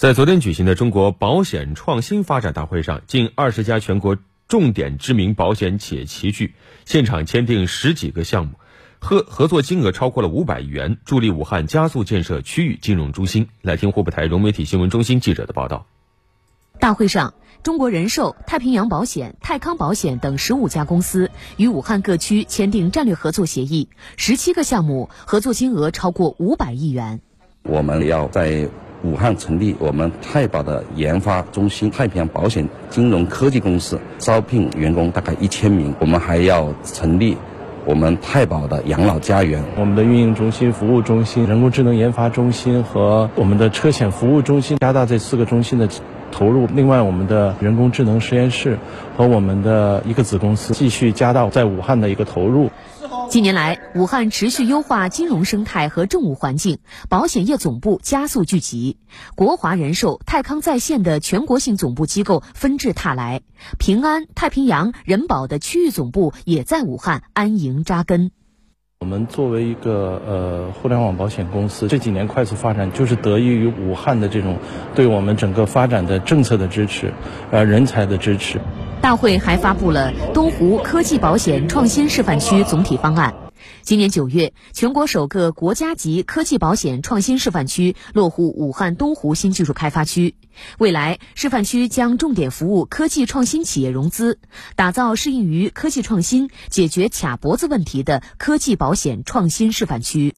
在昨天举行的中国保险创新发展大会上，近二十家全国重点知名保险企业齐聚，现场签订十几个项目，合合作金额超过了五百亿元，助力武汉加速建设区域金融中心。来听湖北台融媒体新闻中心记者的报道。大会上，中国人寿、太平洋保险、泰康保险等十五家公司与武汉各区签订战略合作协议，十七个项目合作金额超过五百亿元。我们要在。武汉成立我们太保的研发中心，太平洋保险金融科技公司，招聘员工大概一千名。我们还要成立我们太保的养老家园，我们的运营中心、服务中心、人工智能研发中心和我们的车险服务中心，加大这四个中心的投入。另外，我们的人工智能实验室和我们的一个子公司继续加大在武汉的一个投入。近年来，武汉持续优化金融生态和政务环境，保险业总部加速聚集。国华人寿、泰康在线的全国性总部机构纷至沓来，平安、太平洋、人保的区域总部也在武汉安营扎根。我们作为一个呃互联网保险公司，这几年快速发展，就是得益于武汉的这种对我们整个发展的政策的支持，呃人才的支持。大会还发布了东湖科技保险创新示范区总体方案。今年九月，全国首个国家级科技保险创新示范区落户武汉东湖新技术开发区。未来，示范区将重点服务科技创新企业融资，打造适应于科技创新、解决卡脖子问题的科技保险创新示范区。